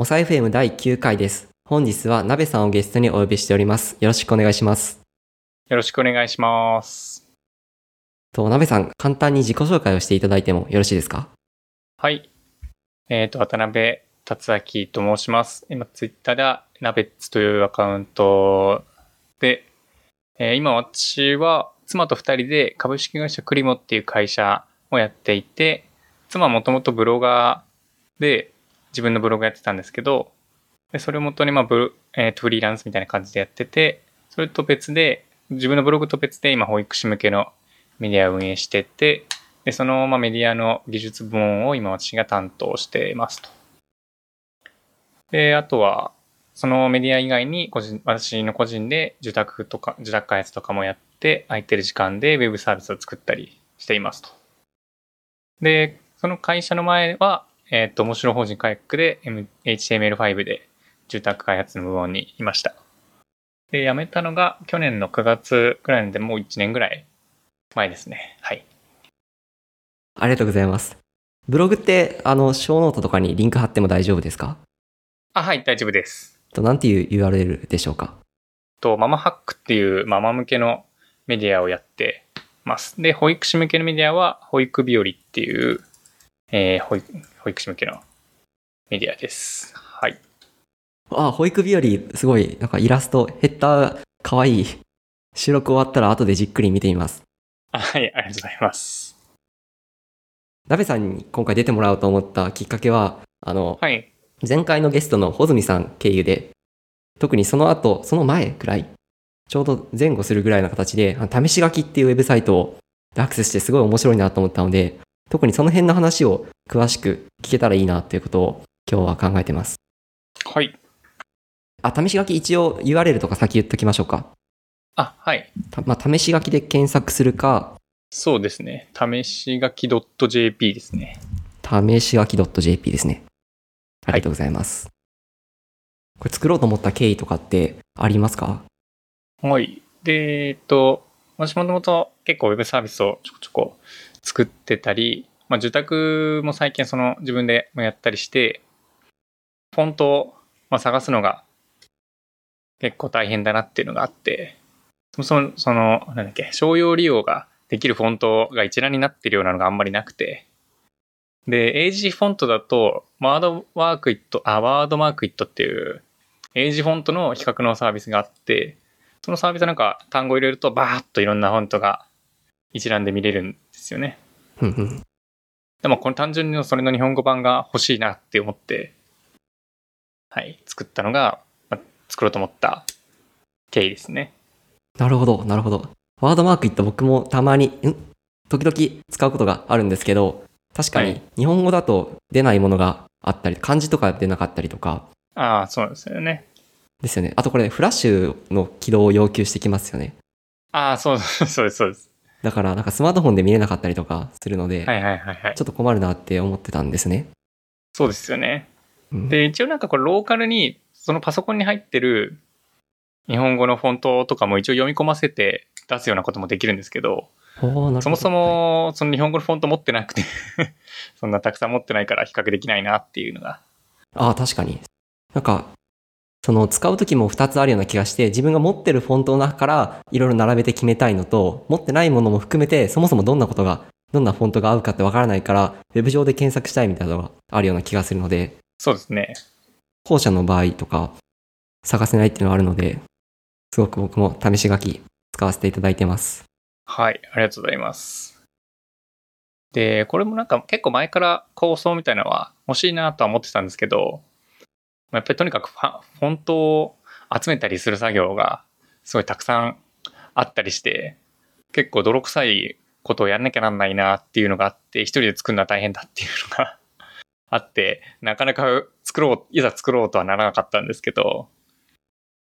モサ FM 第9回です。本日は鍋さんをゲストにお呼びしております。よろしくお願いします。よろしくお願いします。と、鍋さん、簡単に自己紹介をしていただいてもよろしいですか？はい。えっ、と、渡辺達明と申します。今、ツイッターでは、ナベッツというアカウントで、えー今私は妻と二人で株式会社クリモっていう会社をやっていて、妻はもともとブロガーで自分のブログやってたんですけど、でそれをもとに、まあブえーフリーランスみたいな感じでやってて、それと別で、自分のブログと別で今保育士向けのメディアを運営してて、で、その、まあ、メディアの技術部門を今私が担当していますと。で、あとは、そのメディア以外に個人、私の個人で受託とか、受託開発とかもやって、空いてる時間でウェブサービスを作ったりしていますと。で、その会社の前は、えっ、と、面白法人カヤックで M- HTML5 で受託開発の部門にいました。で、辞めたのが去年の9月くらいなんで、もう1年ぐらい前ですね。はい。ありがとうございます。ブログって、あの、 show note とかにリンク貼っても大丈夫ですか？あ、はい、大丈夫です。と、なんていう URL でしょうかと、ママハックっていうママ向けのメディアをやってます。で、保育士向けのメディアは、保育日和っていう、えー保育、保育士向けのメディアです。はい。あ、保育日和、すごい、なんかイラスト、ヘッダー、かわいい。収録終わったら後でじっくり見てみます。あはい、ありがとうございます。鍋さんに今回出てもらおうと思ったきっかけは、あの、はい。前回のゲストの穂積さん経由で、特にその後、その前くらい、ちょうど前後するぐらいの形で、試し書きっていうウェブサイトをアクセスしてすごい面白いなと思ったので、特にその辺の話を詳しく聞けたらいいなということを今日は考えてます。はい。あ、試し書き一応 URL とか先言っときましょうか？あ、はい。たまあ、試し書きで検索するか、そうですね。試し書き .jp ですね。試し書き .jp ですね。ありがとうございます。これ作ろうと思った経緯とかってありますか？はい。で、えっと、私もともと結構ウェブサービスをちょこちょこ作ってたり、まあ、受託も最近その自分でもやったりして、フォントをまあ探すのが結構大変だなっていうのがあって、そもそもその、なんだっけ、商用利用ができるフォントが一覧になってるようなのがあんまりなくて、で、英字フォントだと、ワードワークイット、あ、ワードマークイットっていう、英字フォントの比較のサービスがあって、そのサービスなんか単語入れるとバーッといろんなフォントが一覧で見れるんですよね。でもこの単純にそれの日本語版が欲しいなって思って、はい、作ったのが、まあ作ろうと思った経緯ですね。なるほど、なるほど。ワードマークイット僕もたまに、ん？時々使うことがあるんですけど、確かにはい日本語だと出ないものがあったり、漢字とか出なかったりとか、ああ、そうなんですよね。ですよね。あとこれフラッシュの起動を要求してきますよね。ああ、そう そうです、そうです。だからなんかスマートフォンで見れなかったりとかするので、はいはいはいはいちょ。っと困るなって思ってたんですね。そうですよね。うんで、一応なんかこれローカルに、そのパソコンに入ってる日本語のフォントとかも一応読み込ませて出すようなこともできるんですけど、どそもそもその日本語のフォント持ってなくて そんなたくさん持ってないから比較できないなっていうのが。ああ、確かに。なんか、その使う時も2つあるような気がして、自分が持ってるフォントの中からいろいろ並べて決めたいのと、持ってないものも含めて、そもそもどんなことが、どんなフォントが合うかってわからないから、ウェブ上で検索したいみたいなのがあるような気がするので、そうですね。後者の場合とか、探せないっていうのがあるので、すごく僕も試し書き使わせていただいてます。はい、ありがとうございます。で、これもなんか結構前から構想みたいなのは欲しいなとは思ってたんですけど、まあやっぱりとにかくファフォントを集めたりする作業がすごいたくさんあったりして、結構泥臭いことをやんなきゃなんないなっていうのがあって、一人で作るのは大変だっていうのが あって、なかなか作ろう、いざ作ろうとはならなかったんですけど、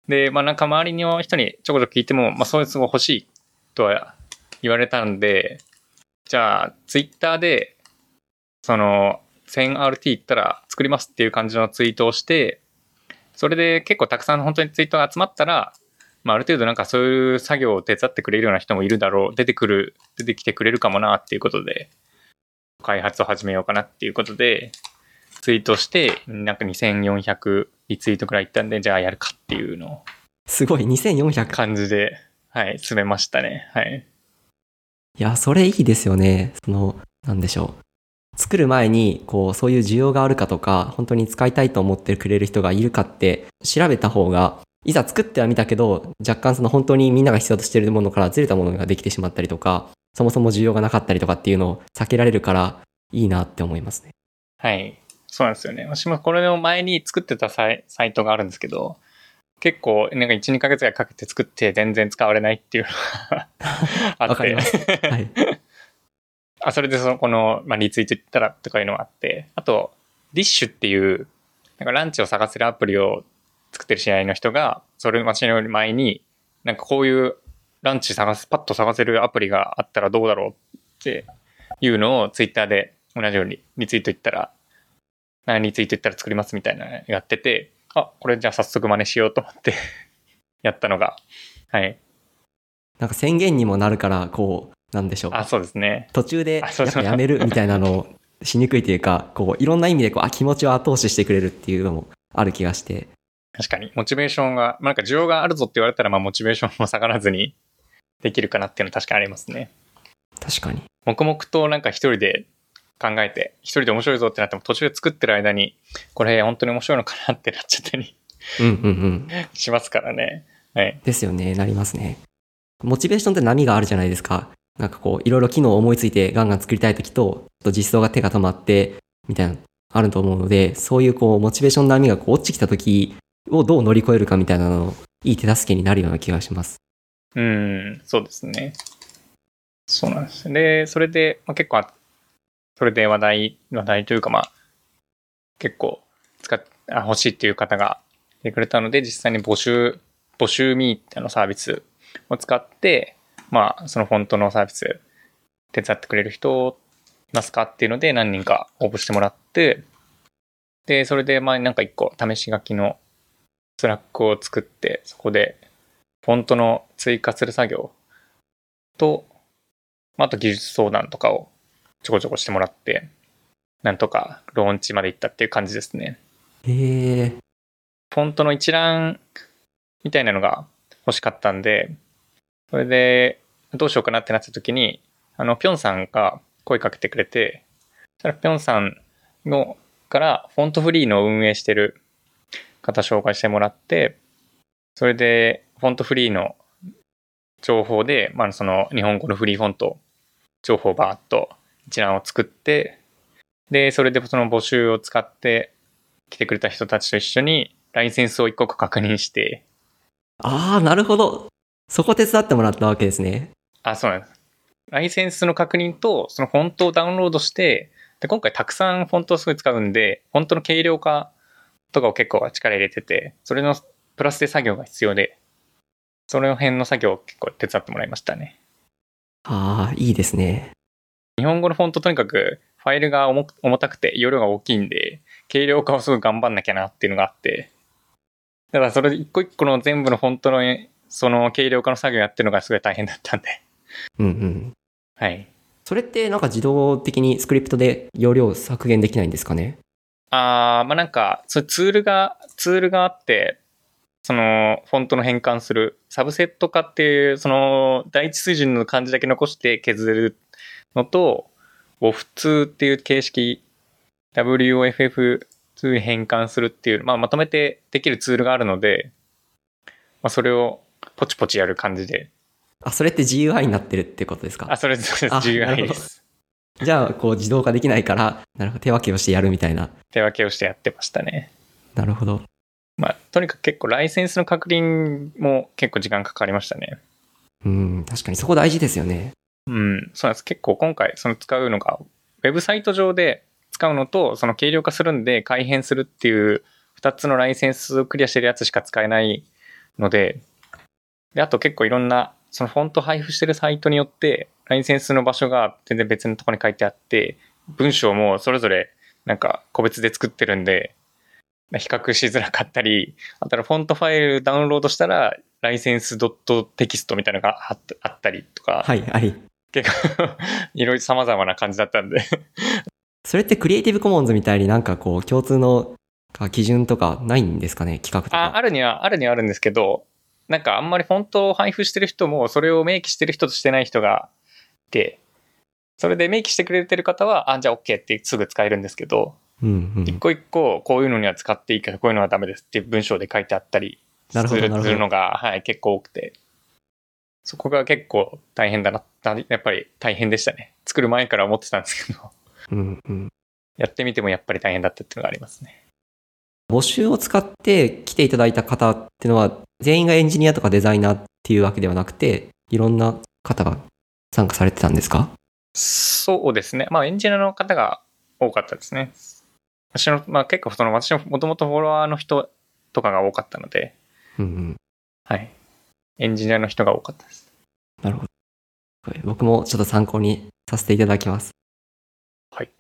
で、まあなんか周りの人にちょこちょこ聞いても、まあそういうすごい欲しいとは言われたんで、じゃあ、ツイッターで、その、1000RT 行ったら作りますっていう感じのツイートをして、それで結構たくさん本当にツイートが集まったら、まあ、ある程度なんかそういう作業を手伝ってくれるような人もいるだろう、出てくる、出てきてくれるかもなっていうことで、開発を始めようかなっていうことで、ツイートして、なんか2400リツイートくらいいったんで、じゃあやるかっていうのをすごい、2400。感じで、はい、進めましたね。はい。いや、それいいですよね。その、なんでしょう。作る前に、こう、そういう需要があるかとか、本当に使いたいと思ってくれる人がいるかって調べた方が、いざ作ってはみたけど、若干その本当にみんなが必要としているものからずれたものができてしまったりとか、そもそも需要がなかったりとかっていうのを避けられるから、いいなって思いますね。はい。そうなんですよね。私もこれの前に作ってたサイサイトがあるんですけど、結構、なんか1、2ヶ月ぐらいかけて作って全然使われないっていうのが あってわかりま。す。はい。あ、それでその、この、まあ、リツイート言ったらとかいうのがあって、あと、ディッシュっていう、なんかランチを探せるアプリを作ってる知り合の人が、それ私の前に、なんかこういうランチ探す、パッと探せるアプリがあったらどうだろうっていうのをツイッターで同じようにリツイート言ったら、何リツイート言ったら作りますみたいなのやってて、あ、これじゃあ早速真似しようと思って やったのが、はい。なんか宣言にもなるから、こう、なんでしょう。あ、そうですね。途中でやめるみたいなのをしにくいというか、こう、いろんな意味でこう、あ、気持ちを後押ししてくれるっていうのもある気がして。確かに、モチベーションが、まあ、なんか需要があるぞって言われたら、まあ、モチベーションも下がらずにできるかなっていうのは確かにありますね。確かに。黙々となんか一人で考えて、一人で面白いぞってなっても途中で作ってる間に、これ本当に面白いのかなってなっちゃったりうんうんうん。しますからね。はい。ですよね、なりますね。モチベーションって波があるじゃないですか。なんかこう、いろいろ機能を思いついてガンガン作りたいときと、と実装が手が止まって、みたいなあると思うので、そういうこう、モチベーションの波がこう落ちてきたときをどう乗り越えるかみたいなのを、いい手助けになるような気がします。うん、そうですね。そうなんです。で、それで、まあ、結構あ、それで話題、話題というかまあ、結構使っ、あ欲しいっていう方がいてくれたので、実際に募集、募集ミーってのサービスを使って、まあ、そのフォントのサービス手伝ってくれる人いますかっていうので何人か応募してもらって、で、それでまあなんか一個試し書きの Slack を作って、そこでフォントの追加する作業と、まああと技術相談とかをちょこちょこしてもらって、なんとかローンチまで行ったっていう感じですね。へえ。フォントの一覧みたいなのが欲しかったんで、それでどうしようかなってなった時に、あの、ぴょんさんが声かけてくれて、そしたらぴょんさんのからフォントフリーの運営してる方紹介してもらって、それでフォントフリーの情報で、まあ、その日本語のフリーフォント情報をバーッと一覧を作って、で、それでその募集を使って来てくれた人たちと一緒にライセンスを一個個確認して、ああ、なるほど。そこ手伝ってもらったわけですね。あ、そうなんです。ライセンスの確認と、そのフォントをダウンロードして、で、今回たくさんフォントをすごい使うんで、フォントの軽量化とかを結構力入れてて、それのプラスで作業が必要で、その辺の作業を結構手伝ってもらいましたね。ああ、いいですね。日本語のフォントとにかくファイルが重たくて容量が大きいんで、軽量化をすごい頑張んなきゃなっていうのがあって、だからそれで一個一個の全部のフォントのその軽量化の作業やってるのがすごい大変だったんで。うんうん。はい。それってなんか自動的にスクリプトで容量削減できないんですかね？あー、まあなんか、そツールが、ツールがあって、その、フォントの変換する、サブセット化っていう、その、第一水準の漢字だけ残して削るのと、WOF2 っていう形式、WOFF2 に変換するっていう、まあまとめてできるツールがあるので、まあそれをポチポチやる感じで。あ、それって GUI になってるってことですか？あ、それ、それ GUI です。じゃあ、こう自動化できないから、なるほど、手分けをしてやるみたいな。手分けをしてやってましたね。なるほど。まあ、とにかく結構ライセンスの確認も結構時間かかりましたね。うん、確かにそこ大事ですよね。うん、そうなんです。結構今回その使うのが、ウェブサイト上で使うのと、その軽量化するんで改変するっていう2つのライセンスをクリアしてるやつしか使えないので、で、あと結構いろんな、そのフォント配布してるサイトによって、ライセンスの場所が全然別のところに書いてあって、文章もそれぞれなんか個別で作ってるんで、比較しづらかったり、あとはフォントファイルダウンロードしたら、ライセンスドットテキストみたいなのがあったりとか、はい、はい。結構 いろいろ様々な感じだったんでそれってクリエイティブコモンズみたいになんかこう共通のあ基準とかないんですかね？企画とか。あ、あるには、あるにはあるんですけど、なんかあんまりフォントを配布してる人も、それを明記してる人としてない人がいて、それで明記してくれてる方は、あ、じゃあ OK ってすぐ使えるんですけど、うんうん。一個一個こういうのには使っていいけど、こういうのはダメですって文章で書いてあったりするのが、はい、結構多くて、そこが結構大変だな、やっぱり大変でしたね。作る前から思ってたんですけど、うんうん。やってみてもやっぱり大変だったっていうのがありますね。募集を使って来ていただいた方っていうのは、全員がエンジニアとかデザイナーっていうわけではなくて、いろんな方が参加されてたんですか？そうですね。まあエンジニアの方が多かったですね。私の、まあ結構その私のもともとフォロワーの人とかが多かったので、うんうん。はい。エンジニアの人が多かったです。なるほど。僕もちょっと参考にさせていただきます。はい。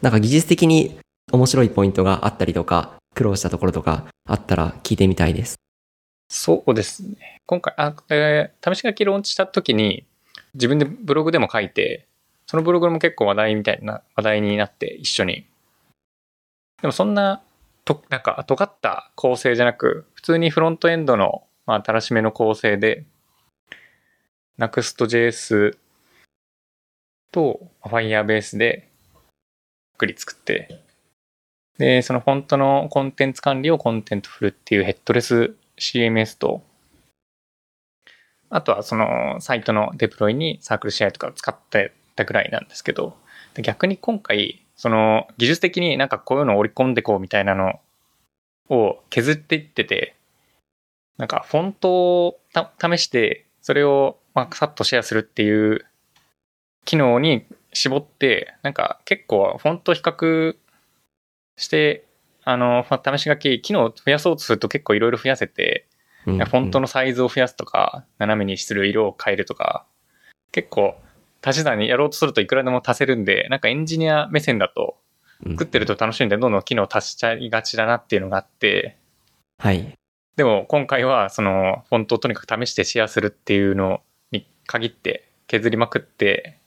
なんか技術的に面白いポイントがあったりとか、苦労したところとかあったら聞いてみたいです。そうですね。今回、あ、えー試し書きローンチした時に、自分でブログでも書いて、そのブログも結構話題みたいな、話題になって一緒に。でもそんな、と、なんか、尖った構成じゃなく、普通にフロントエンドの、まあ、新しめの構成で、Next.js と Firebase で、ざっくり作って、で、そのフォントのコンテンツ管理を Contentful っていうヘッドレス CMS と、あとはそのサイトのデプロイに CircleCI とかを使ってたぐらいなんですけど、逆に今回、その技術的になんかこういうのを織り込んでこうみたいなのを削っていってて、なんかフォントを試して、それをまあさっとシェアするっていう機能に絞って、なんか結構フォント比較して、あの、試し書き、機能を増やそうとすると結構いろいろ増やせて、うんフォントのサイズを増やすとか、斜めにする色を変えるとか、結構足し算にやろうとするといくらでも足せるんで、なんかエンジニア目線だと、うん作ってると楽しいんでどんどん機能足しちゃいがちだなっていうのがあって、はい。でも今回はそのフォントをとにかく試してシェアするっていうのに限って削りまくって、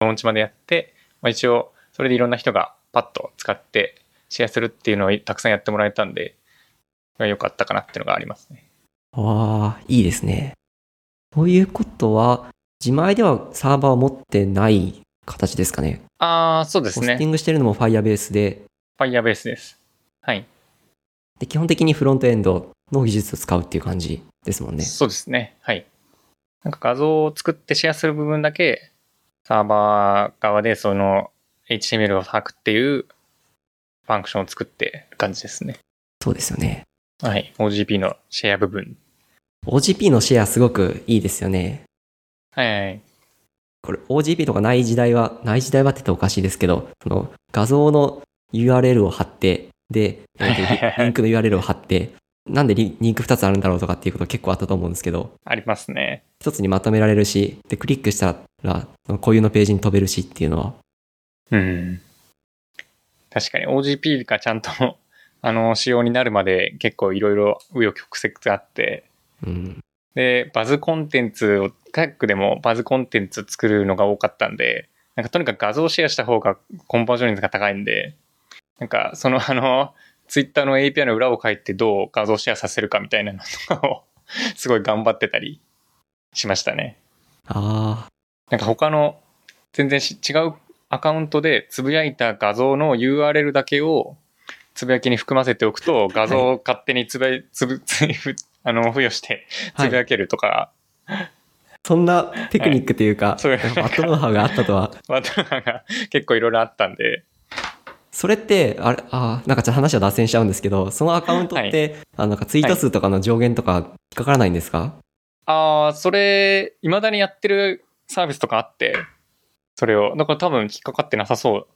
ローンチまでやって、まあ、一応それでいろんな人がパッと使ってシェアするっていうのをたくさんやってもらえたんで、良かったかなっていうのがありますね。わあ、いいですね。ということは、自前ではサーバーを持ってない形ですかね。ああ、そうですね。ホスティングしてるのも Firebase で、Firebase です。はい。で基本的にフロントエンドの技術を使うっていう感じですもんね。そうですね。はい。なんか画像を作ってシェアする部分だけ、サーバー側でその HTML を吐くっていうファンクションを作ってる感じですね。そうですよね。はい。OGP のシェア部分。OGP のシェアすごくいいですよね。はいはい。これ OGP とかない時代は、ない時代はって言ったらおかしいですけど、その画像の URL を貼って、で、リリンクの URL を貼って、なんでリリンク2つあるんだろうとかっていうこと結構あったと思うんですけど、ありますね。一つにまとめられるし、で、クリックしたら、固有のページに飛べるしっていうのは、うん。確かに OGP がちゃんと あの仕様になるまで結構いろいろ紆余曲折あって、うん、で、バズコンテンツを、各でもバズコンテンツ作るのが多かったんで、なんかとにかく画像をシェアした方がコンバージョン率が高いんで、なんかそのあの、ツイッターの API の裏を書いてどう画像シェアさせるかみたいなのとかを すごい頑張ってたりしましたね。あなんか他の全然し違うアカウントでつぶやいた画像の URL だけをつぶやきに含ませておくと画像を勝手につぶや、つぶ、つぶあの、付与してあ、つぶやけるとか、そんなテクニックというか、そう。いうトノウハウがあったとは、まあ、とかが結構いろいろあったんで、それって、あれ、あーなんかちょっと話は脱線しちゃうんですけど、そのアカウントって、あのなんかツイート数とかの上限とか引っかからないんですか、ああ、それ、未だにやってるサービスとかあって、それを、だから多分引っかかってなさそう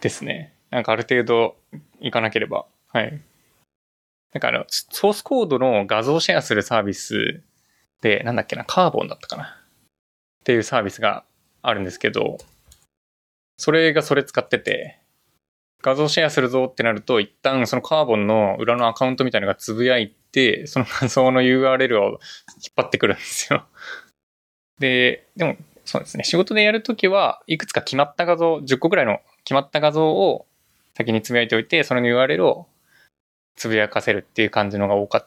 ですね。なんかある程度いかなければ。はい。なんかあの、ソースコードの画像シェアするサービスで、なんだっけな、カーボンだったかな。っていうサービスがあるんですけど、それがそれ使ってて、画像シェアするぞってなると、一旦そのカーボンの裏のアカウントみたいなのがつぶやいて、その画像の URL を引っ張ってくるんですよ。で、でもそうですね。仕事でやるときは、いくつか決まった画像、10個ぐらいの決まった画像を先につぶやいておいて、それの URL をつぶやかせるっていう感じのが多かっ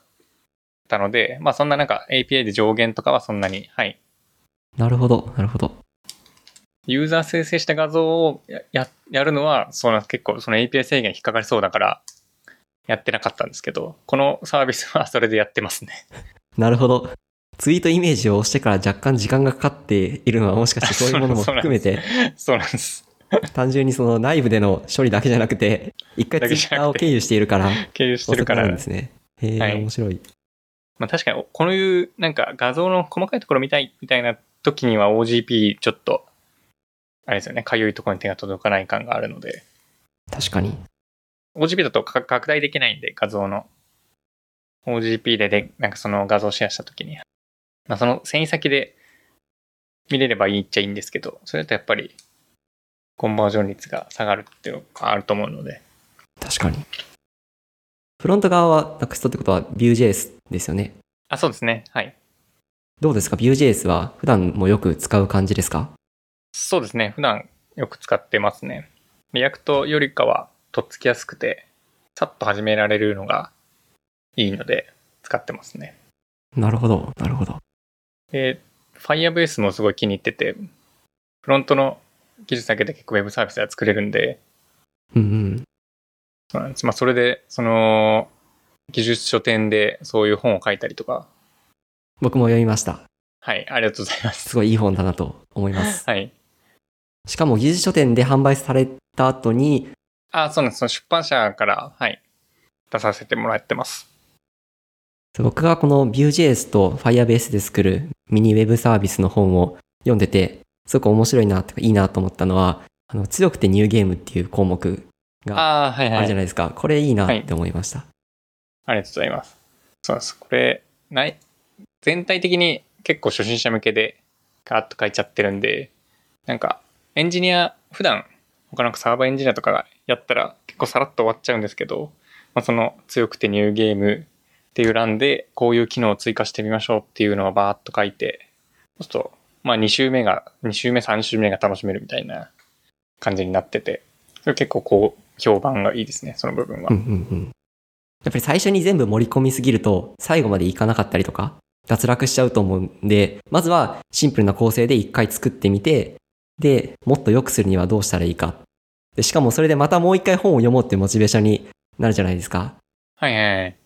たので、まあそんななんか API で上限とかはそんなに、はい。なるほど、なるほど。ユーザー生成した画像をやややるのは、その結構その API 制限引っかかりそうだから、やってなかったんですけど、このサービスはそれでやってますね。なるほど。ツイートイメージを押してから若干時間がかかっているのはもしかしてそういうものも含めて、そうなんです。単純にその内部での処理だけじゃなくて、一回ツイッターを経由しているから、経由してるからなるんで。すね。へえ、はい面白い。まあ確かに、このいう、なんか画像の細かいところ見たいみたいな時には OGP ちょっと、あれですよね、かゆいところに手が届かない感があるので、確かに。OGP だとか拡大できないんで、画像の。OGP でで、なんかその画像をシェアした時に、まあその遷移先で見れればいいっちゃいいんですけど、それだとやっぱり、コンバージョン率が下がるっていうのがあると思うので、確かに。フロント側は Next ってことは Vue.js ですよね。あ、そうですね、はい。どうですか？Vue.js は普段もよく使う感じですか？そうですね。普段よく使ってますね。 React よりかはとっつきやすくて、さっと始められるのがいいので使ってますね。なるほど、なるほど。で、Firebase もすごい気に入ってて、フロントの技術だけで結構 Web サービスが作れるんで、うんうん。そうなんです。まあそれで、その、技術書典でそういう本を書いたりとか、僕も読みました。はい、ありがとうございます。すごいいい本だなと思います。はい。しかも技術書店で販売された後に、あ、そうなんです。その出版社から、はい、出させてもらってます。僕がこの Vue.js と Firebase で作るミニウェブサービスの本を読んでて、すごく面白いなとかいいなと思ったのは、あの強くてニューゲームっていう項目があるじゃ。ないですか。これいいなって思いました。ありがとうございます。そうです。これ、ない、全体的に結構初心者向けでガーッと書いちゃってるんで、なんか、エンジニア、普段、他なんかサーバーエンジニアとかがやったら結構さらっと終わっちゃうんですけど、まあ、その強くてニューゲームっていう欄で、こういう機能を追加してみましょうっていうのをバーッと書いて、そうすると、まあ2週目が、2週目、3週目が楽しめるみたいな感じになってて、それ結構こう、評判がいいですね、その部分は。うんうんうん。やっぱり最初に全部盛り込みすぎると、最後までいかなかったりとか、脱落しちゃうと思うんで、まずはシンプルな構成で一回作ってみて、で、もっと良くするにはどうしたらいいか。で、しかもそれでまたもう一回本を読もうっていうモチベーションになるじゃないですか。はいはいはい。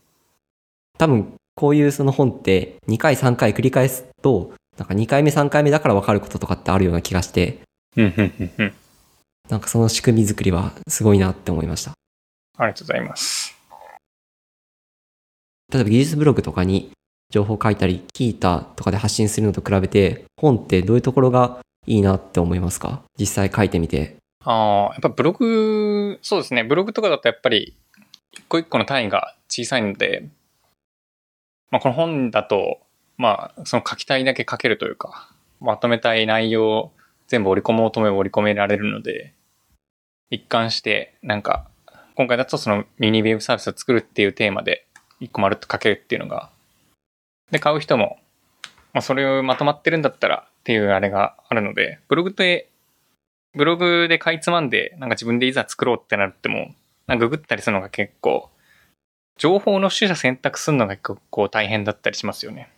多分、こういうその本って2回3回繰り返すと、なんか2回目3回目だから分かることとかってあるような気がして、うんうんうんうん。なんかその仕組み作りはすごいなって思いました。ありがとうございます。例えば技術ブログとかに情報書いたり、キータとかで発信するのと比べて、本ってどういうところがいいなって思いますか？実際書いてみて。ああ、やっぱブログ、そうですね。ブログとかだとやっぱり、一個一個の単位が小さいので、まあこの本だと、まあその書きたいだけ書けるというか、まとめたい内容を全部織り込もうと思えば織り込められるので、一貫して、なんか、今回だとそのミニウェブサービスを作るっていうテーマで、一個まるっと書けるっていうのが、で、買う人も、まあそれをまとまってるんだったらっていうあれがあるので、ブログってブログでかいつまんで、なんか自分でいざ作ろうってなっても、なんかググったりするのが結構、情報の取捨選択するのが結構大変だったりしますよね。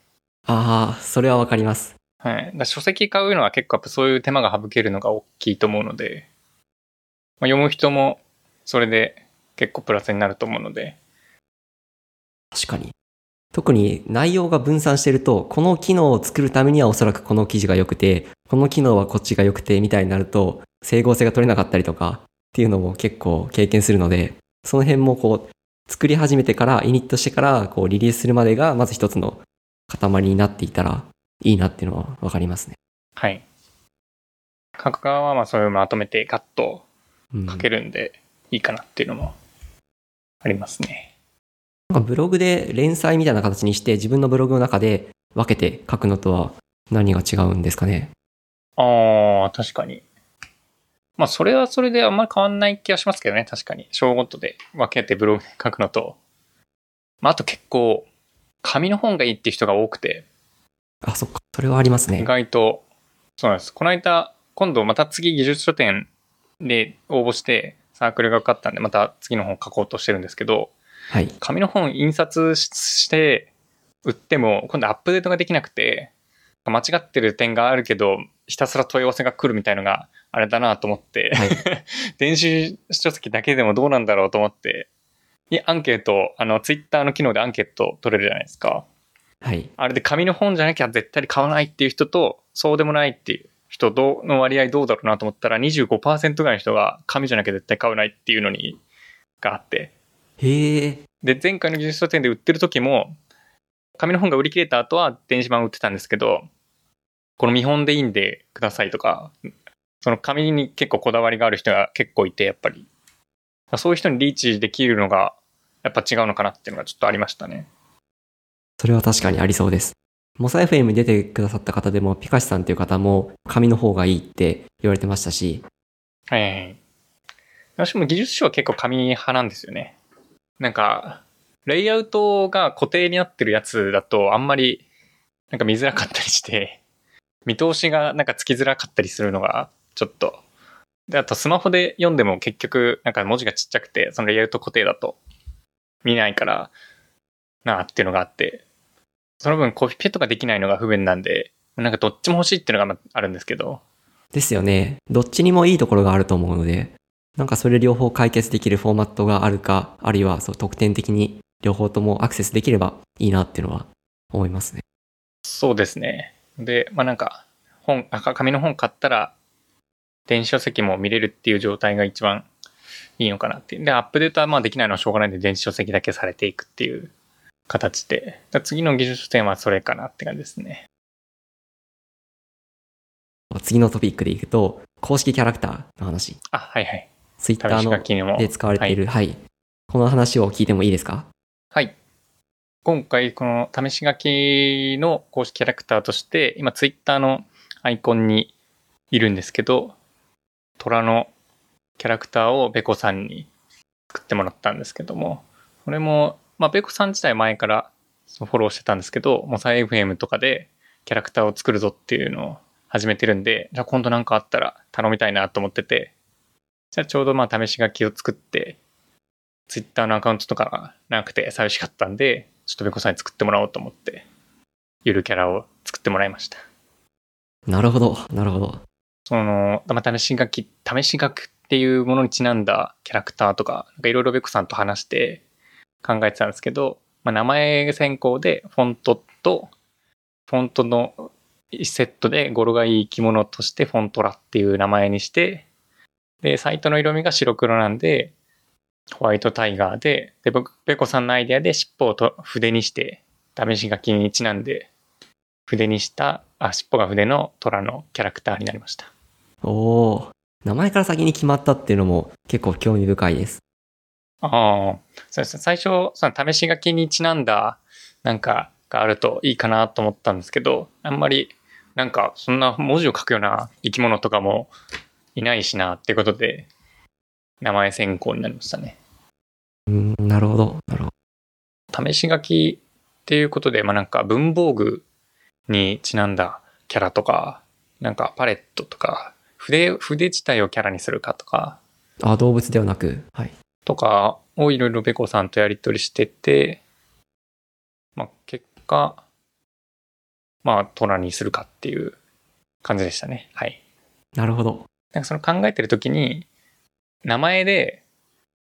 ああ、それはわかります。はい。だ書籍買うのは結構やっぱそういう手間が省けるのが大きいと思うので、まあ、読む人もそれで結構プラスになると思うので、確かに。特に内容が分散してると、この機能を作るためにはおそらくこの記事が良くて、この機能はこっちが良くて、みたいになると、整合性が取れなかったりとか、っていうのも結構経験するので、その辺もこう、作り始めてから、イニットしてから、こう、リリースするまでが、まず一つの塊になっていたら、いいなっていうのはわかりますね。はい。書く側はまあそういうまとめてガッとうん、書けるんでいいかなっていうのもありますね。なんかブログで連載みたいな形にして、自分のブログの中で分けて書くのとは何が違うんですかね？ああ、確かに。まあ、それはそれであんまり変わんない気がしますけどね、確かに。章ごとで分けてブログで書くのと。まあ、あと結構、紙の本がいいっていう人が多くて、あ、そっか。それはあります意ね。外と、そうなんです。この間、今度また次技術書店で応募してサークルが受かったんで、また次の本書こうとしてるんですけど、はい。紙の本印刷しして売っても今度アップデートができなくて、間違ってる点があるけど、ひたすら問い合わせが来るみたいのがあれだなと思って、はい電子書籍だけでもどうなんだろうと思って、いアンケート、あの、ツイッターの機能でアンケート取れるじゃないですか。はい。あれで紙の本じゃなきゃ絶対に買わないっていう人と、そうでもないっていう人の割合どうだろうなと思ったら、25%ぐらいの人が紙じゃなきゃ絶対買わないっていうのに、があって。へえ。で、前回の技術書店で売ってる時も、紙の本が売り切れた後は電子版売ってたんですけど、この見本でいいんでくださいとか、その紙に結構こだわりがある人が結構いて、やっぱり。そういう人にリーチできるのが、やっぱ違うのかなっていうのがちょっとありましたね。それは確かにありそうです。モサ FM に出てくださった方でも、ピカシさんっていう方も、紙の方がいいって言われてましたし、はいはいはい。私も技術書は結構紙派なんですよね。なんか、レイアウトが固定になってるやつだとあんまりなんか見づらかったりして、見通しがなんかつきづらかったりするのがちょっと。で、あとスマホで読んでも結局なんか文字がちっちゃくて、そのレイアウト固定だと見ないからなあっていうのがあって、その分コピペとかできないのが不便なんで、なんかどっちも欲しいっていうのがあるんですけど、ですよね。どっちにもいいところがあると思うので、なんかそれ両方解決できるフォーマットがあるか、あるいはそう特典的に両方ともアクセスできればいいなっていうのは思いますね。そうですね。で、まあなんか、本、あ紙の本買ったら、電子書籍も見れるっていう状態が一番いいのかなっていう。で、アップデートはまあできないのはしょうがないんで、電子書籍だけされていくっていう形で。だ次の技術書店はそれかなって感じですね。次のトピックでいくと、公式キャラクターの話。あ、はいはい。Twitter 試し書のきにも。で使われている、はい。この話を聞いてもいいですか？はい。今回、この試し書きの公式キャラクターとして、今、ツイッターのアイコンにいるんですけど、虎のキャラクターをベコさんに作ってもらったんですけども、これも、まあ、ベコさん自体前からフォローしてたんですけど、モサイ FM とかでキャラクターを作るぞっていうのを始めてるんで、じゃあ今度なんかあったら頼みたいなと思ってて、じゃあちょうどまあ試し書きを作って、ツイッターのアカウントとかがなくて寂しかったんで、ちょっとベコさんに作ってもらおうと思って、ゆるキャラを作ってもらいました。なるほど、なるほど。その、まあ、試し書き、試し書くっていうものにちなんだキャラクターとか、なんかいろいろベコさんと話して考えてたんですけど、まあ、名前先行でフォントと、フォントのセットで語呂がいい生き物としてフォントラっていう名前にして、で、サイトの色味が白黒なんで、ホワイトタイガーで、で、僕、ペコさんのアイデアで尻尾をと筆にして、試し書きにちなんで、筆にした、あ、尻尾が筆の虎のキャラクターになりました。おー。名前から先に決まったっていうのも結構興味深いです。ああ、そうですね。最初、その試し書きにちなんだ、なんか、があるといいかなと思ったんですけど、あんまり、なんか、そんな文字を書くような生き物とかもいないしな、っていうことで、名前選考になりましたね。うーん、なるほど、なるほ試し書きっていうことで、まあなんか文房具にちなんだキャラとか、なんかパレットとか、筆、筆自体をキャラにするかとか、ど。あ、動物ではなく、はい。とかをいろいろベコさんとやり取りしてて、まあ結果、まあ虎にするかっていう感じでしたね。はい。なるほど。なんかその考えてる時に、名前で、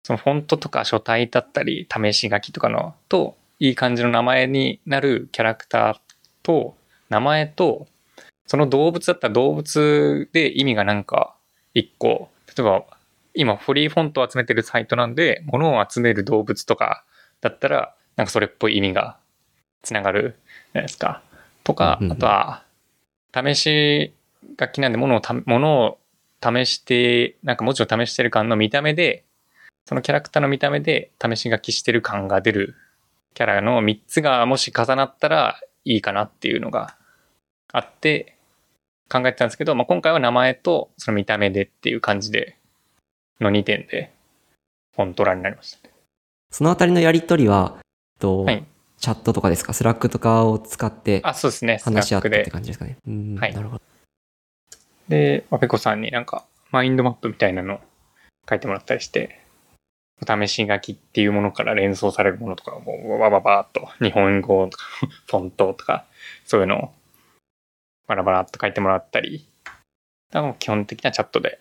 そのフォントとか書体だったり、試し書きとかの、と、いい感じの名前になるキャラクターと、名前と、その動物だったら動物で意味がなんか一個、例えば今フリーフォントを集めてるサイトなんで、物を集める動物とかだったら、なんかそれっぽい意味がつながるじゃないですか。とかあとは、試し書きなんで物をた、物を試して、なんか文字を試してる感の見た目で、そのキャラクターの見た目で試し書きしてる感が出るキャラの3つがもし重なったらいいかなっていうのがあって考えてたんですけど、まあ、今回は名前とその見た目でっていう感じでの2点でフォントラになりました。そのあたりのやりとりは、えっと、はいチャットとかですか？ Slack とかを使ってあ、そうですね。話し合ってって。感じですかね。うん、はいなるほど。で、まあペコさんになんかマインドマップみたいなのを書いてもらったりして、お試し書きっていうものから連想されるものとかをもうバババーっと日本語とか フォントとかそういうのをバラバラっと書いてもらったり、だからもう基本的なチャットで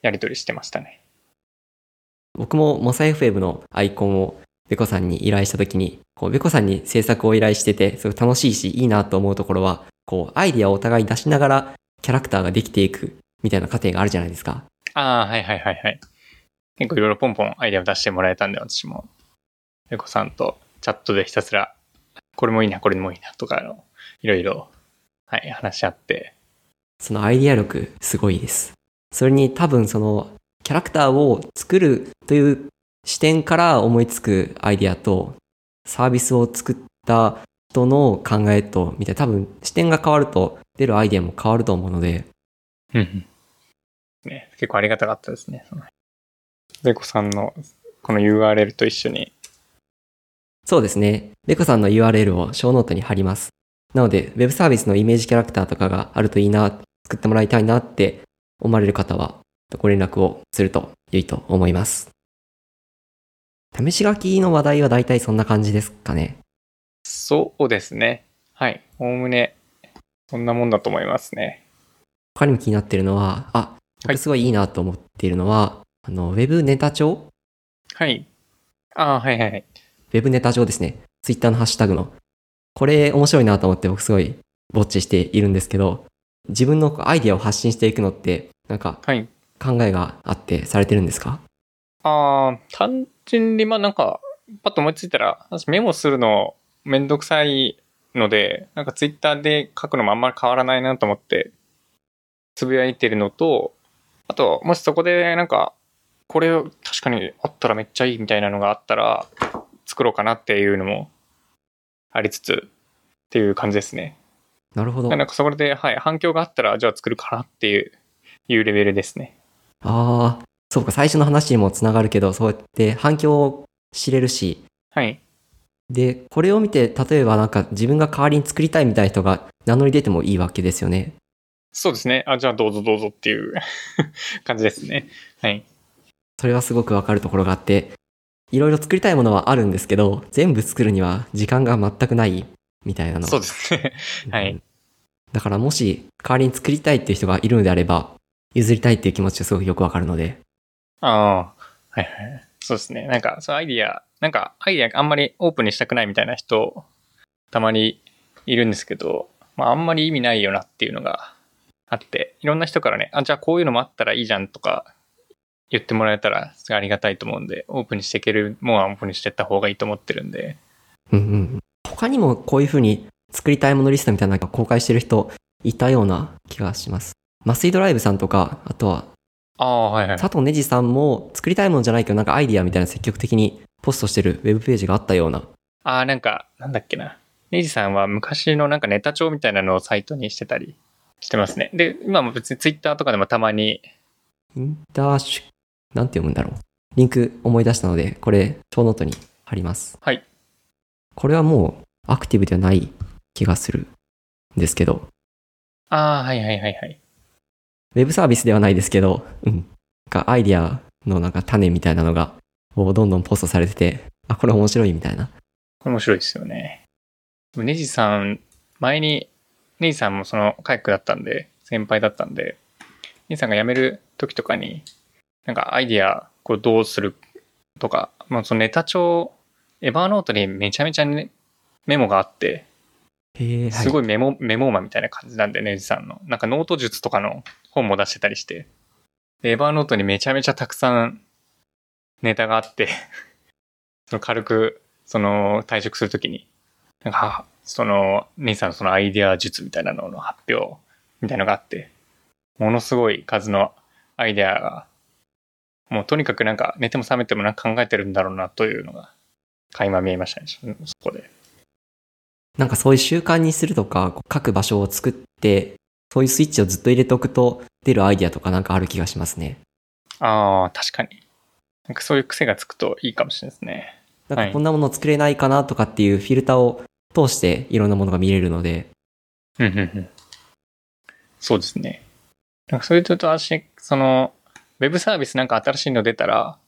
やり取りしてましたね。僕もモサ FM のアイコンをベコさんに依頼したときに、こう、ベコさんに制作を依頼してて、すごい楽しいし、いいなと思うところは、こう、アイディアをお互い出しながら、キャラクターができていく、みたいな過程があるじゃないですか。ああ、はいはいはいはい。結構いろいろポンポンアイデアを出してもらえたんで、私も。ペコさんとチャットでひたすら、これもいいな、これもいいな、とかの、いろいろ、はい、話し合って。そのアイディア力、すごいです。それに多分その、キャラクターを作るという視点から思いつくアイディアと、サービスを作った人の考えと、みたいな、多分視点が変わると、出るアイディアも変わると思うので、うんうん。ね、結構ありがたかったですね。そのペコさんのこの URL と一緒に。そうですね。ペコさんの URL をショーノートに貼ります。なので、ウェブサービスのイメージキャラクターとかがあるといいな、作ってもらいたいなって思われる方は、ご連絡をすると良いと思います。試し書きの話題は大体そんな感じですかね？そうですね。はい。おおむね、そんなもんだと思いますね。他にも気になってるのは、あ、はい僕すごいいいなと思っているのは、あの、ウェブネタ帳？はい。ああ、はいはいはい。ウェブネタ帳ですね。ツイッターのハッシュタグの。これ面白いなと思って僕すごいウォッチしているんですけど、自分のアイディアを発信していくのって、なんかはい。考えがあってされてるんですか？ああ、単純にまあなんか、パッと思いついたら、私メモするのめんどくさいので、なんかツイッターで書くのもあんまり変わらないなと思って、つぶやいてるのと、あと、もしそこでなんか、これ確かにあったらめっちゃいいみたいなのがあったら、作ろうかなっていうのもありつつ、っていう感じですね。なるほど。なんかそこで、はい、反響があったら、じゃあ作るかなっていう、いうレベルですね。ああ、そうか、最初の話にもつながるけど、そうやって反響を知れるし、はい。で、これを見て、例えばなんか自分が代わりに作りたいみたいな人が名乗り出てもいいわけですよね。そうですね。あ、じゃあどうぞどうぞっていう 感じですね。はい。それはすごくわかるところがあって、いろいろ作りたいものはあるんですけど、全部作るには時間が全くないみたいなの。そうですね。はい。だからもし代わりに作りたいっていう人がいるのであれば、譲りたいっていう気持ちがすごくよくわかるので。ああ、はいはい。そうですね。なんか、そのアイディア、なんか、アイディアあんまりオープンにしたくないみたいな人、たまにいるんですけど、まあ、あんまり意味ないよなっていうのがあって、いろんな人からね、あ、じゃあこういうのもあったらいいじゃんとか言ってもらえたら、ありがたいと思うんで、オープンにしていけるものはオープンにしていった方がいいと思ってるんで、うんうん。他にもこういう風に作りたいものリストみたいなのが公開してる人いたような気がします。masuidrive さんとか、あとはああ、はいはい。佐藤ネジさんも作りたいものじゃないけどなんかアイディアみたいな積極的にポストしてるウェブページがあったような。ああ、なんか、なんだっけな。ネジさんは昔のなんかネタ帳みたいなのをサイトにしてたりしてますね。で、今も別にツイッターとかでもたまに、インターシュ、なんて読むんだろう。リンク思い出したので、これ、ショーノートに貼ります。はい。これはもうアクティブではない気がするんですけど、ああ、はいはいはいはい。ウェブサービスではないですけど、うん。なんかアイディアのなんか種みたいなのが、こうどんどんポストされてて、あ、これ面白いみたいな。これ面白いですよね。ネジさん、前に、ネジさんもそのカヤックだったんで、先輩だったんで、ネジさんが辞める時とかに、なんかアイディア、これどうするとか、まあそのネタ帳、Evernote にめちゃめちゃ、ね、メモがあって、すごい。いメモ、メモーマンみたいな感じなんで、ネジさんの。なんかノート術とかの本も出してたりして。で Evernote にめちゃめちゃたくさんネタがあって、その軽く、その退職するときに、なんか、その、ネジさんのそのアイディア術みたいなのの発表みたいなのがあって、ものすごい数のアイデアが、もうとにかくなんか寝ても覚めてもなんか考えてるんだろうなというのが、垣間見えましたね、そそこで。なんかそういう習慣にするとか、書く場所を作って、そういうスイッチをずっと入れておくと出るアイディアとかなんかある気がしますね。ああ、確かに。なんかそういう癖がつくといいかもしれないですね。なんかこんなもの作れないかなとかっていうフィルターを通していろんなものが見れるので、うんうんうん。そうですね。なんかそれとと私、その、ウェブサービスなんか新しいの出たら、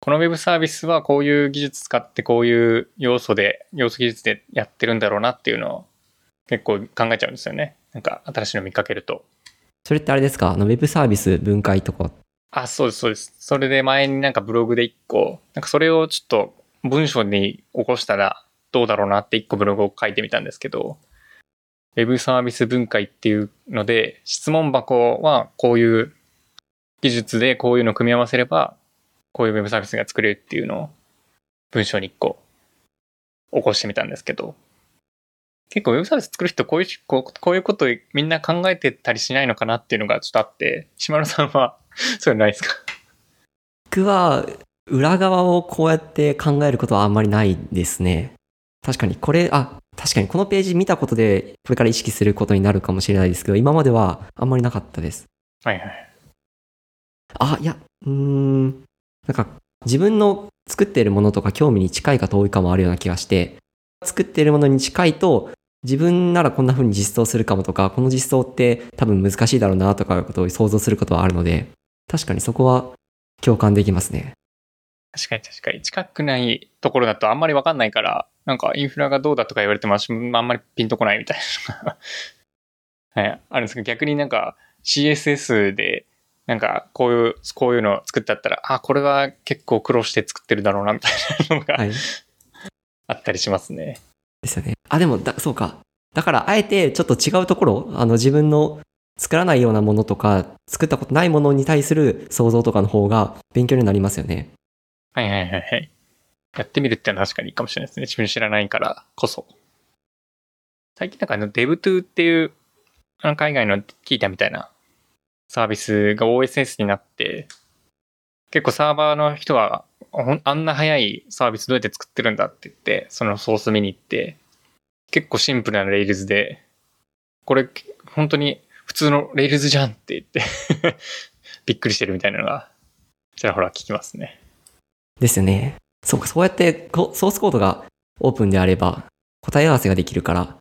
このウェブサービスはこういう技術使ってこういう要素で、要素技術でやってるんだろうなっていうのを結構考えちゃうんですよね。なんか新しいの見かけると。それってあれですか？あの、ウェブサービス分解とか。あ、そうです、そうです。それで前になんかブログで一個、なんかそれをちょっと文章に起こしたらどうだろうなって一個ブログを書いてみたんですけど、ウェブサービス分解っていうので、質問箱はこういう技術でこういうのを組み合わせれば、こういうウェブサービスが作れるっていうのを文章に一個起こしてみたんですけど、結構ウェブサービス作る人こういう、こうこういうことみんな考えてたりしないのかなっていうのがちょっとあって、島野さんは そういうのないですか？僕は、裏側をこうやって考えることはあんまりないですね。確かに、これ、あ、確かにこのページ見たことで、これから意識することになるかもしれないですけど、今まではあんまりなかったです。はいはい。あ、いや、うーん、なんか、自分の作っているものとか興味に近いか遠いかもあるような気がして、作っているものに近いと、自分ならこんな風に実装するかもとか、この実装って多分難しいだろうなとかいうことを想像することはあるので、確かにそこは共感できますね。確かに確かに。近くないところだとあんまりわかんないから、なんかインフラがどうだとか言われても私もあんまりピンとこないみたいなのが はい、あるんですけど、逆になんか CSS で、なんかこういう、こういうのを作ってあったら、あ、これは結構苦労して作ってるだろうなみたいなのがはい。あったりしますね。ですよね。あ、でもだ、そうか。だから、あえてちょっと違うところ、あの自分の作らないようなものとか、作ったことないものに対する想像とかの方が勉強になりますよね。はいはいはいはい。やってみるってのは確かにいいかもしれないですね。自分知らないからこそ。最近なんかあの Dev2 っていう、海外の聞いたみたいなサービスが OSS になって、結構サーバーの人は、あんな早いサービスどうやって作ってるんだって言って、そのソース見に行って、結構シンプルな Rails で、これ本当に普通の Rails じゃんって言って、びっくりしてるみたいなのが、ちらほら聞きますね。ですよね。そうか、そうやってソースコードがオープンであれば答え合わせができるから、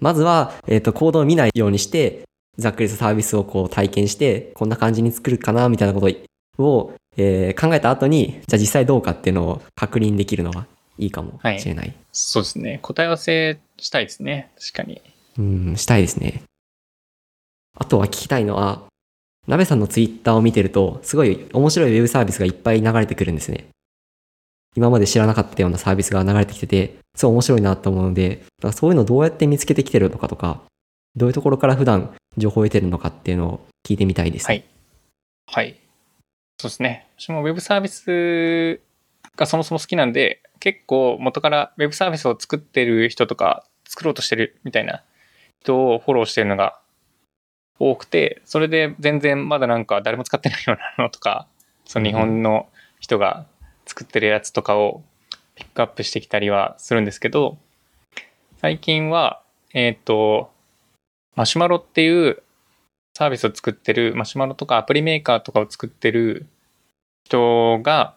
まずは、えっ、と、コードを見ないようにして、ざっくりとサービスをこう体験して、こんな感じに作るかな、みたいなことを、えー考えた後に、じゃあ実際どうかっていうのを確認できるのはいいかもしれない。そうですね。答え合わせしたいですね。確かに。うん、したいですね。あとは聞きたいのは、なべさんのツイッターを見てると、すごい面白いウェブサービスがいっぱい流れてくるんですね。今まで知らなかったようなサービスが流れてきてて、すごい面白いなと思うので、そういうのどうやって見つけてきてるのかとか、どういうところから普段情報を得てるのかっていうのを聞いてみたいです。はい。はい。そうですね。私もウェブサービスがそもそも好きなんで、結構元からウェブサービスを作ってる人とか、作ろうとしてるみたいな人をフォローしてるのが多くて、それで全然まだなんか誰も使ってないようなのとか、その日本の人が作ってるやつとかをピックアップしてきたりはするんですけど、最近は、えっ、と、マシュマロっていうサービスを作ってる、マシュマロとかアプリメーカーとかを作ってる人が、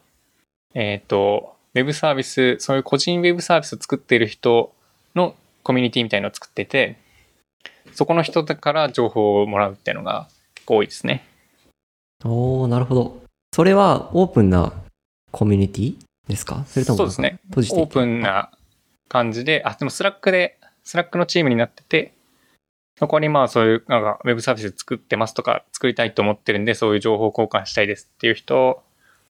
えっ、と、ウェブサービス、そういう個人ウェブサービスを作っている人のコミュニティみたいのを作ってて、そこの人から情報をもらうっていうのが結構多いですね。おー、なるほど。それはオープンなコミュニティですか？それともそうですね。オープンな感じで、あ、でも Slack で、 Slack のチームになってて、そこにまあそういう、なんかウェブサービス作ってますとか、作りたいと思ってるんで、そういう情報交換したいですっていう人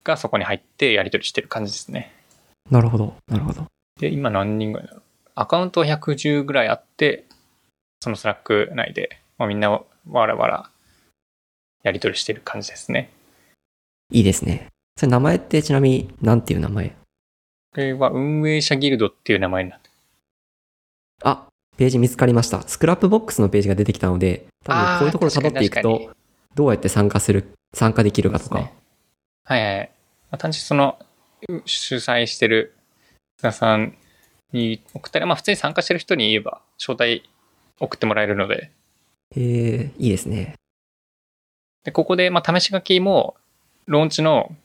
がそこに入ってやり取りしてる感じですね。なるほど。なるほど。で、今何人ぐらいだろう。アカウントは110ぐらいあって、その Slack 内で、まあ、みんなわらわらやり取りしてる感じですね。いいですね。それ名前ってちなみに何ていう名前？これは運営者ギルドっていう名前になってあ、ページ見つかりました。 Scrapbox のページが出てきたので、多分こういうところ辿っていくと、どうやって参加する、参加できるかとか。ねはいはいはい。まあ、単純にその、う主催してる津田さんに送ったり、まあ普通に参加してる人に言えば、招待送ってもらえるので、えー、いいですね。で、ここで、まあ試し書きも、ローンチの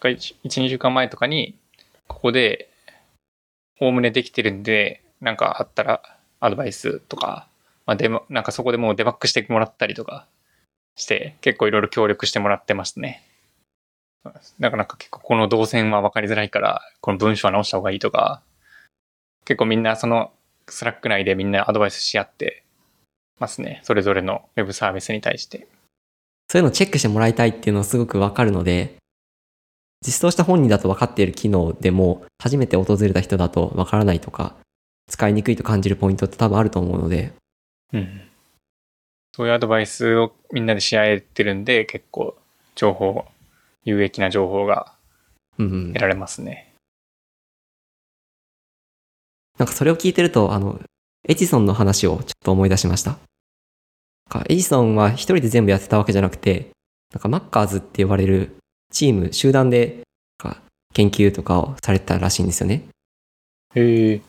1、2週間前とかに、ここで、おおむねできてるんで、なんかあったらアドバイスとか、まあデ、なんかそこでもうデバッグしてもらったりとかして、結構いろいろ協力してもらってますね。だかなか結構この動線は分かりづらいから、この文章は直した方がいいとか、結構みんなその Slack 内でみんなアドバイスし合ってますね。それぞれのウェブサービスに対して。そういうのをチェックしてもらいたいっていうのはすごくわかるので、実装した本人だと分かっている機能でも、初めて訪れた人だと分からないとか、使いにくいと感じるポイントって多分あると思うので、うん。そういうアドバイスをみんなでし合えてるんで、結構情報、有益な情報がうんうん得。られますね。なんかそれを聞いてると、あの、エジソンの話をちょっと思い出しました。かエジソンは一人で全部やってたわけじゃなくて、なんかマッカーズって呼ばれるチーム、集団で研究とかをされてたらしいんですよね。へえ。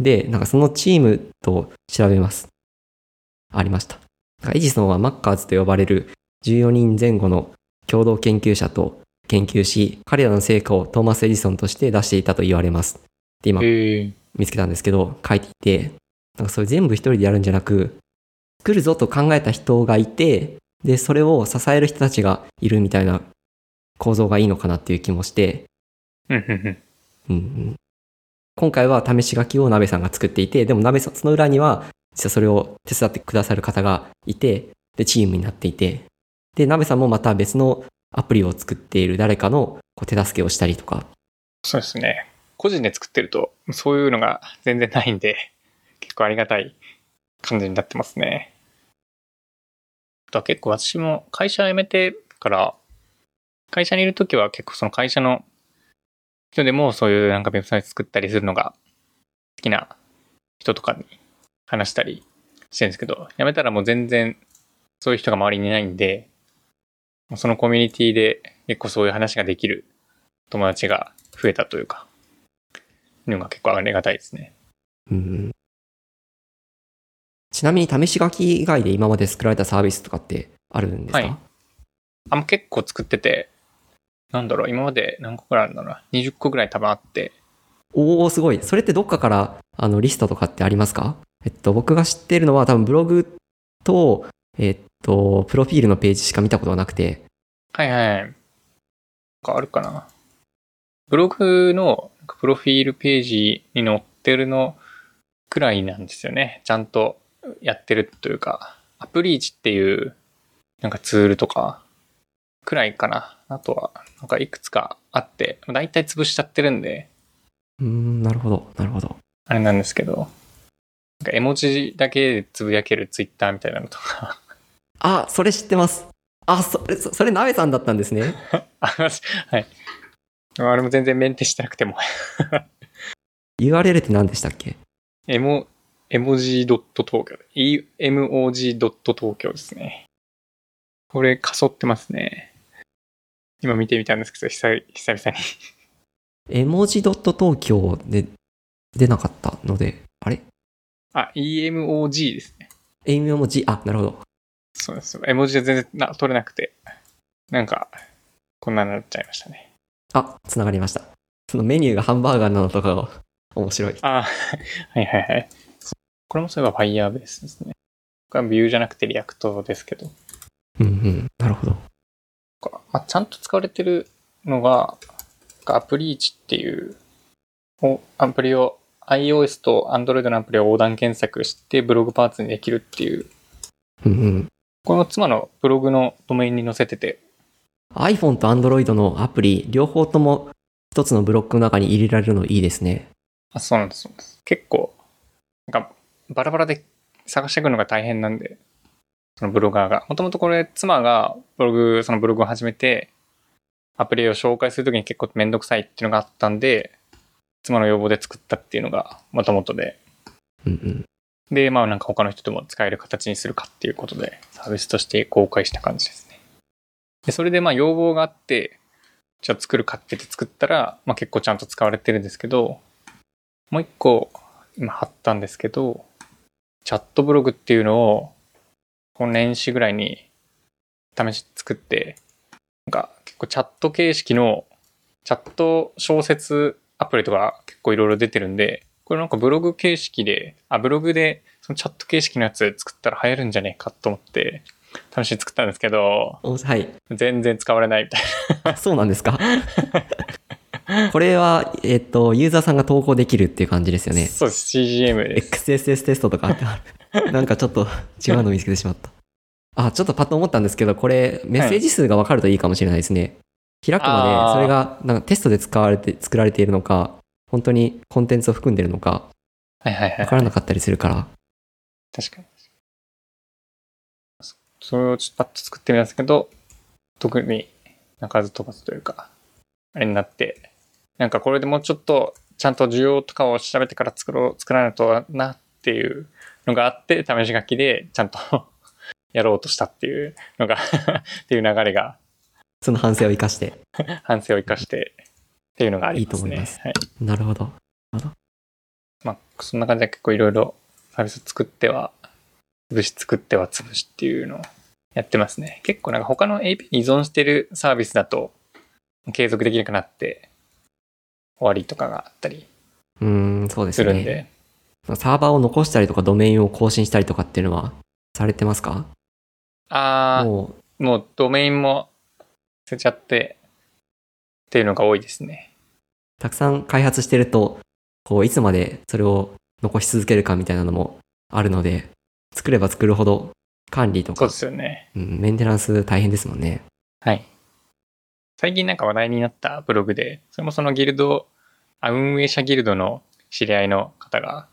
で、なんかそのチームと調べます。ありました。エジソンはマッカーズと呼ばれる14人前後の共同研究者と研究し、彼らの成果をトーマス・エジソンとして出していたと言われます。で、今。見つけたんですけど、書いていて、なんかそれ全部一人でやるんじゃなく、作るぞと考えた人がいて、で、それを支える人たちがいるみたいな構造がいいのかなっていう気もして、うん、今回は試し書きを鍋さんが作っていて、でも鍋さん、その裏には、実はそれを手伝ってくださる方がいて、で、チームになっていて、で、鍋さんもまた別のアプリを作っている誰かのこう手助けをしたりとか、そうですね。個人で作ってると、そういうのが全然ないんで、結構ありがたい感じになってますね。あとは結構私も会社辞めてから、会社にいるときは結構その会社の人でもそういうなんかウェブサイト作ったりするのが好きな人とかに話したりしてるんですけど、辞めたらもう全然そういう人が周りにいないんで、そのコミュニティで結構そういう話ができる友達が増えたというか、いうのが結構ありがたいですね。うんうん。ちなみに試し書き以外で今まで作られたサービスとかってあるんですか、はい。あ、もう結構作ってて、なんだろう、今まで何個くらいあるんだろうな。20個ぐらい多分あって。おおすごい。それってどっかからあのリストとかってありますか？えっと、僕が知っているのは多分ブログと、えっと、プロフィールのページしか見たことがなくて、はいはい。なんかあるかな。ブログのプロフィールページに載ってるのくらいなんですよね。ちゃんとやってるというか、アプリーチっていうなんかツールとかくらいかな。あとは、なんかいくつかあって、だいたい潰しちゃってるんで、うーん、なるほど、なるほど。あれなんですけど、なんか絵文字だけでつぶやけるツイッターみたいなのとか、あ、それ知ってます。あ、それ、そそれ、鍋さんだったんですね。はい。あれも全然メンテしてなくても、URL って何でしたっけ？エモ、絵文字ドット東京。emog ドット東京ですね。これ、かそってますね。今見てみたんですけど、久久々に。絵文字ドット東京で出なかったので、あれ？あ、emog ですね。絵文字、あ、なるほど。そうです。絵文字で全然な取れなくて、なんか、こんなになっちゃいましたね。あ、つながりました。そのメニューがハンバーガーなのとかが面白い。あはいはいはい。これもそういえば Firebase ですね。これは Vue じゃなくて React ですけど。うんうん、なるほど。かまあ、ちゃんと使われてるのが、アプリーチっていうおアプリを iOS と Android のアプリを横断検索してブログパーツにできるっていう、うんうん。この妻のブログのドメインに載せてて、iPhone と Android のアプリ、両方とも一つのブロックの中に入れられるのいいですね。あ、そうなんです。結構、なんかバラバラで探していくのが大変なんで、そのブロガーが。もともとこれ妻がブログ、そのブログを始めて、アプリを紹介するときに結構めんどくさいっていうのがあったんで、妻の要望で作ったっていうのがもともとで、うんうん。で、まあなんか他の人とも使える形にするかっていうことで、サービスとして公開した感じですね。で、それでまあ要望があって、じゃあ作るかって言って作ったら、まあ結構ちゃんと使われてるんですけど、もう一個今貼ったんですけど、チャットブログっていうのを、今年始ぐらいに試し作って、なんか結構チャット形式のチャット小説アプリとか結構いろいろ出てるんで、これなんかブログ形式で、あ、ブログでそのチャット形式のやつ作ったら流行るんじゃねえかと思って、試しに作ったんですけど、おはい。全然使われないみたいあそうなんですか？これは、えっと、ユーザーさんが投稿できるっていう感じですよな。ね。そうです。CGM です。XSS テストとかってある。なんかちょっと違うの見つけてしまった。あ、ちょっとパッと思ったんですけど、これメッセージ数が分かるといいかもしれないですね。開くまで、それがなんかテストで使われて、作られているのか、本当にコンテンツを含んでるのか、はいはいはい。分からなかったりするから。確かに。そそれをちょっとパッと作ってみたんですけど、特に鳴かず飛ばずというか、あれになって、なんかこれでもうちょっとちゃんと需要とかを調べてから作ろう、作らないとなっていうのがあって、試し書きでちゃんと やろうとしたっていうのが っていう流れがその反省を生かして。反省を生かしてっていうのがありますね。いいと思いますはい。なるほど。まあ、そんな感じで結構いろいろサービス作っては、潰し作っては潰しっていうのをやってますね。結構なんか他の API に依存してるサービスだと、継続できなくなって、終わりとかがあったりうーん、そうですね。するんで、サーバーを残したりとか、ドメインを更新したりとかっていうのは、されてますか？ああ、もう、もうドメインも捨てちゃってっていうのが多いですね。たくさん開発してると、こう、いつまでそれを残し続けるかみたいなのもあるので、作れば作るほど管理とかそうで、すよね。うん、メンテナンス大変ですもんね。はい。最近なんか話題になったブログで、それもそのギルド、あ運営者ギルドの知り合いの方が、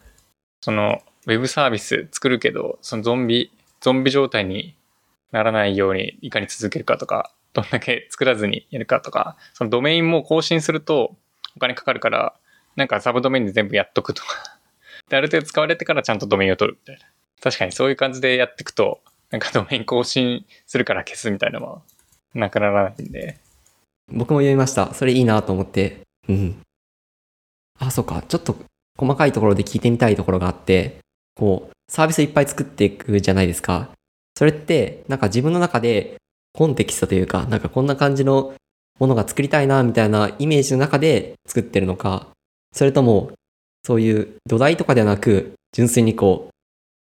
そのウェブサービス作るけど、そのゾンビ、ゾンビ状態にならないようにいかに続けるかとか、どんだけ作らずにやるかとか、そのドメインも更新するとお金かかるから、なんかサブドメインで全部やっとくとか。で、ある程度使われてからちゃんとドメインを取るみたいな。確かにそういう感じでやっていくと、なんかドメイン更新するから消すみたいなのもなくならないんで。僕も読みました。それいいなと思って。うん。あ、そうか。ちょっと細かいところで聞いてみたいところがあって、こう、サービスいっぱい作っていくじゃないですか。それって、なんか自分の中でコンテキストというか、なんかこんな感じのものが作りたいな、みたいなイメージの中で作ってるのか、それとも、そういう土台とかではなく、純粋にこう、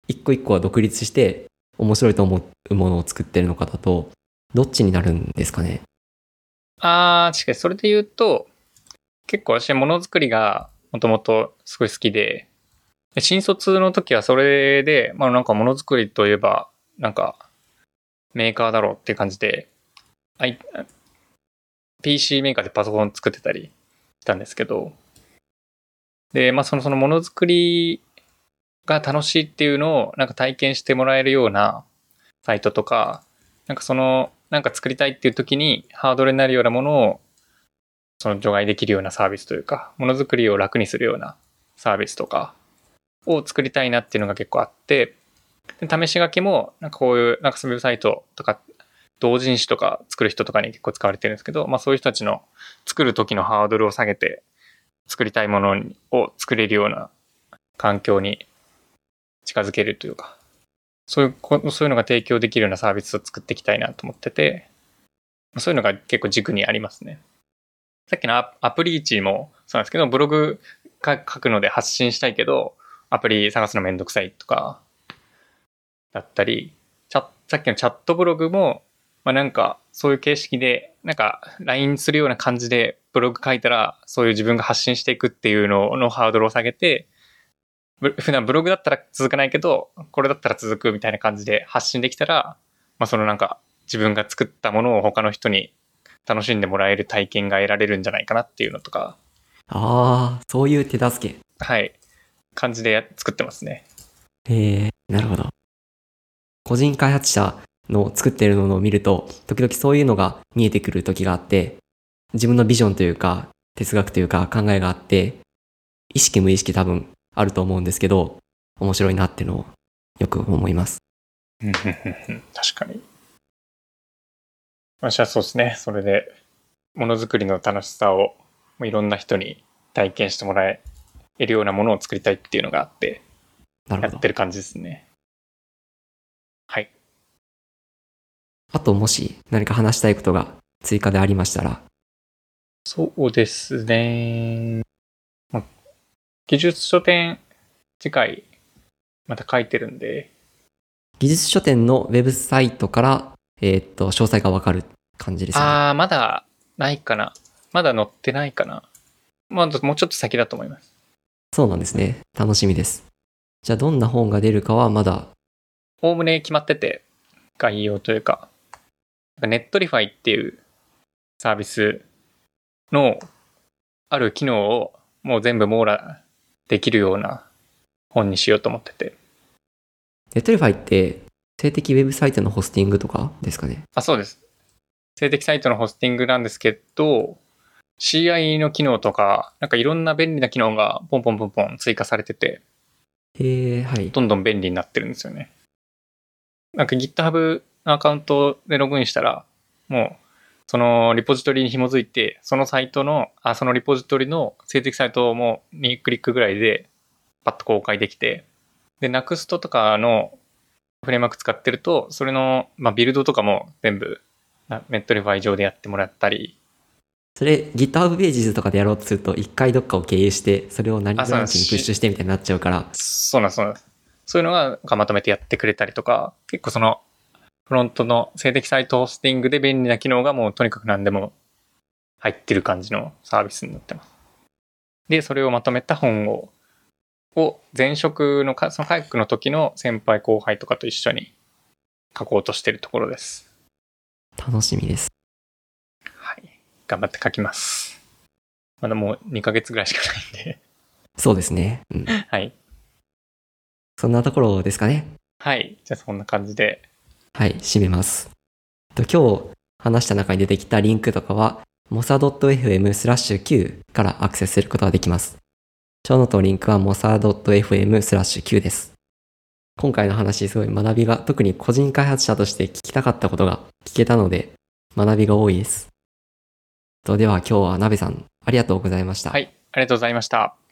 一個一個は独立して面白いと思うものを作ってるのかだと、どっちになるんですかね。あー、確かに。それで言うと、結構私はものづくりがもともとすごい好きで、新卒の時はそれで、まあなんかものづくりといえば、なんかメーカーだろうっていう感じで、I- PC メーカーでパソコン作ってたりしたんですけど、で、まあそのそのものづくりが楽しいっていうのをなんか体験してもらえるようなサイトとか、なんかその、なんか作りたいっていう時にハードルになるようなものを、その除外できるようなサービスというか、ものづくりを楽にするようなサービスとかを作りたいなっていうのが結構あって、で試し書きも、なんかこういう、なんかウェブサイトとか、同人誌とか作る人とかに結構使われてるんですけど、まあそういう人たちの作る時のハードルを下げて、作りたいものを作れるような環境に近づけるというか、そういうこ、そういうのが提供できるようなサービスを作っていきたいなと思ってて、そういうのが結構軸にありますね。さっきのアプリーチもそうなんですけど、ブログ書くので発信したいけど、アプリ探すのめんどくさいとか、だったり、チャさっきのチャットブログも、まあなんかそういう形式で、なんか LINE するような感じでブログ書いたら、そういう自分が発信していくっていうののハードルを下げて、普段ブログだったら続かないけど、これだったら続くみたいな感じで発信できたら、まあそのなんか自分が作ったものを他の人に楽しんでもらえる体験が得られるんじゃないかなっていうのとか、ああ、そういう手助け。はい、感じでや作ってますね。へえ、なるほど。個人開発者の作ってるのを見ると、時々そういうのが見えてくる時があって、自分のビジョンというか、哲学というか考えがあって、意識無意識多分あると思うんですけど、面白いなっていうのをよく思います。確かに。私はそうですね。それで、ものづくりの楽しさをいろんな人に体験してもらえるようなものを作りたいっていうのがあって、なるほどやって。る感じですね。はい。あともし何か話したいことが追加でありましたら、そうですね。まあ技術書典、次回、また書いてるんで、技術書典のウェブサイトから、えーっと、詳細がわかる感じですよね。あー、まだないかな。まだ載ってないかな。まだもうちょっと先だと思います。そうなんですね。楽しみです。じゃあ、どんな本が出るかはまだ、おおむね決まってて、概要というか、 Netlify っていうサービスのある機能をもう全部網羅できるような本にしようと思ってて。 Netlify って、静的ウェブサイトのホスティングとかですかね？あ、そうです。静的サイトのホスティングなんですけど、CI の機能とか、なんかいろんな便利な機能がポンポンポンポン追加されてて、へえ、はい。どんどん便利になってるんですよね。なんか GitHub のアカウントでログインしたら、もう、そのリポジトリに紐づいて、そのサイトの、あ、そのリポジトリの静的サイトも2クリックぐらいでパッと公開できて、で、Next とかのフレームワーク使ってると、それの、まあ、ビルドとかも全部、 Netlify 上でやってもらったり、それ、GitHub ページとかでやろうとすると、一回どっかを経由して、それを何ブランチにプッシュしてみたいになっちゃうから、そうなんです、そうなん。そういうのががまとめてやってくれたりとか、結構その、フロントの静的サイトホスティングで便利な機能がもうとにかく何でも入ってる感じのサービスになってます。で、それをまとめた本を、を前職のか、その回復の時の先輩後輩とかと一緒に書こうとしてるところです。楽しみです。はい。頑張って書きます。まだもう2ヶ月ぐらいしかないんで。そうですね。うん。はい。そんなところですかね。はい。じゃあそんな感じで。はい、締めます。今日話した中に出てきたリンクとかは、mosa.fm スラッシュ Q からアクセスすることができます。ショーノートのリンクは mosa.fm スラッシュ Q です。今回の話、すごい学びが、特に個人開発者として聞きたかったことが聞けたので、学びが多いです。では今日はなべさん、ありがとうございました。はい。ありがとうございました。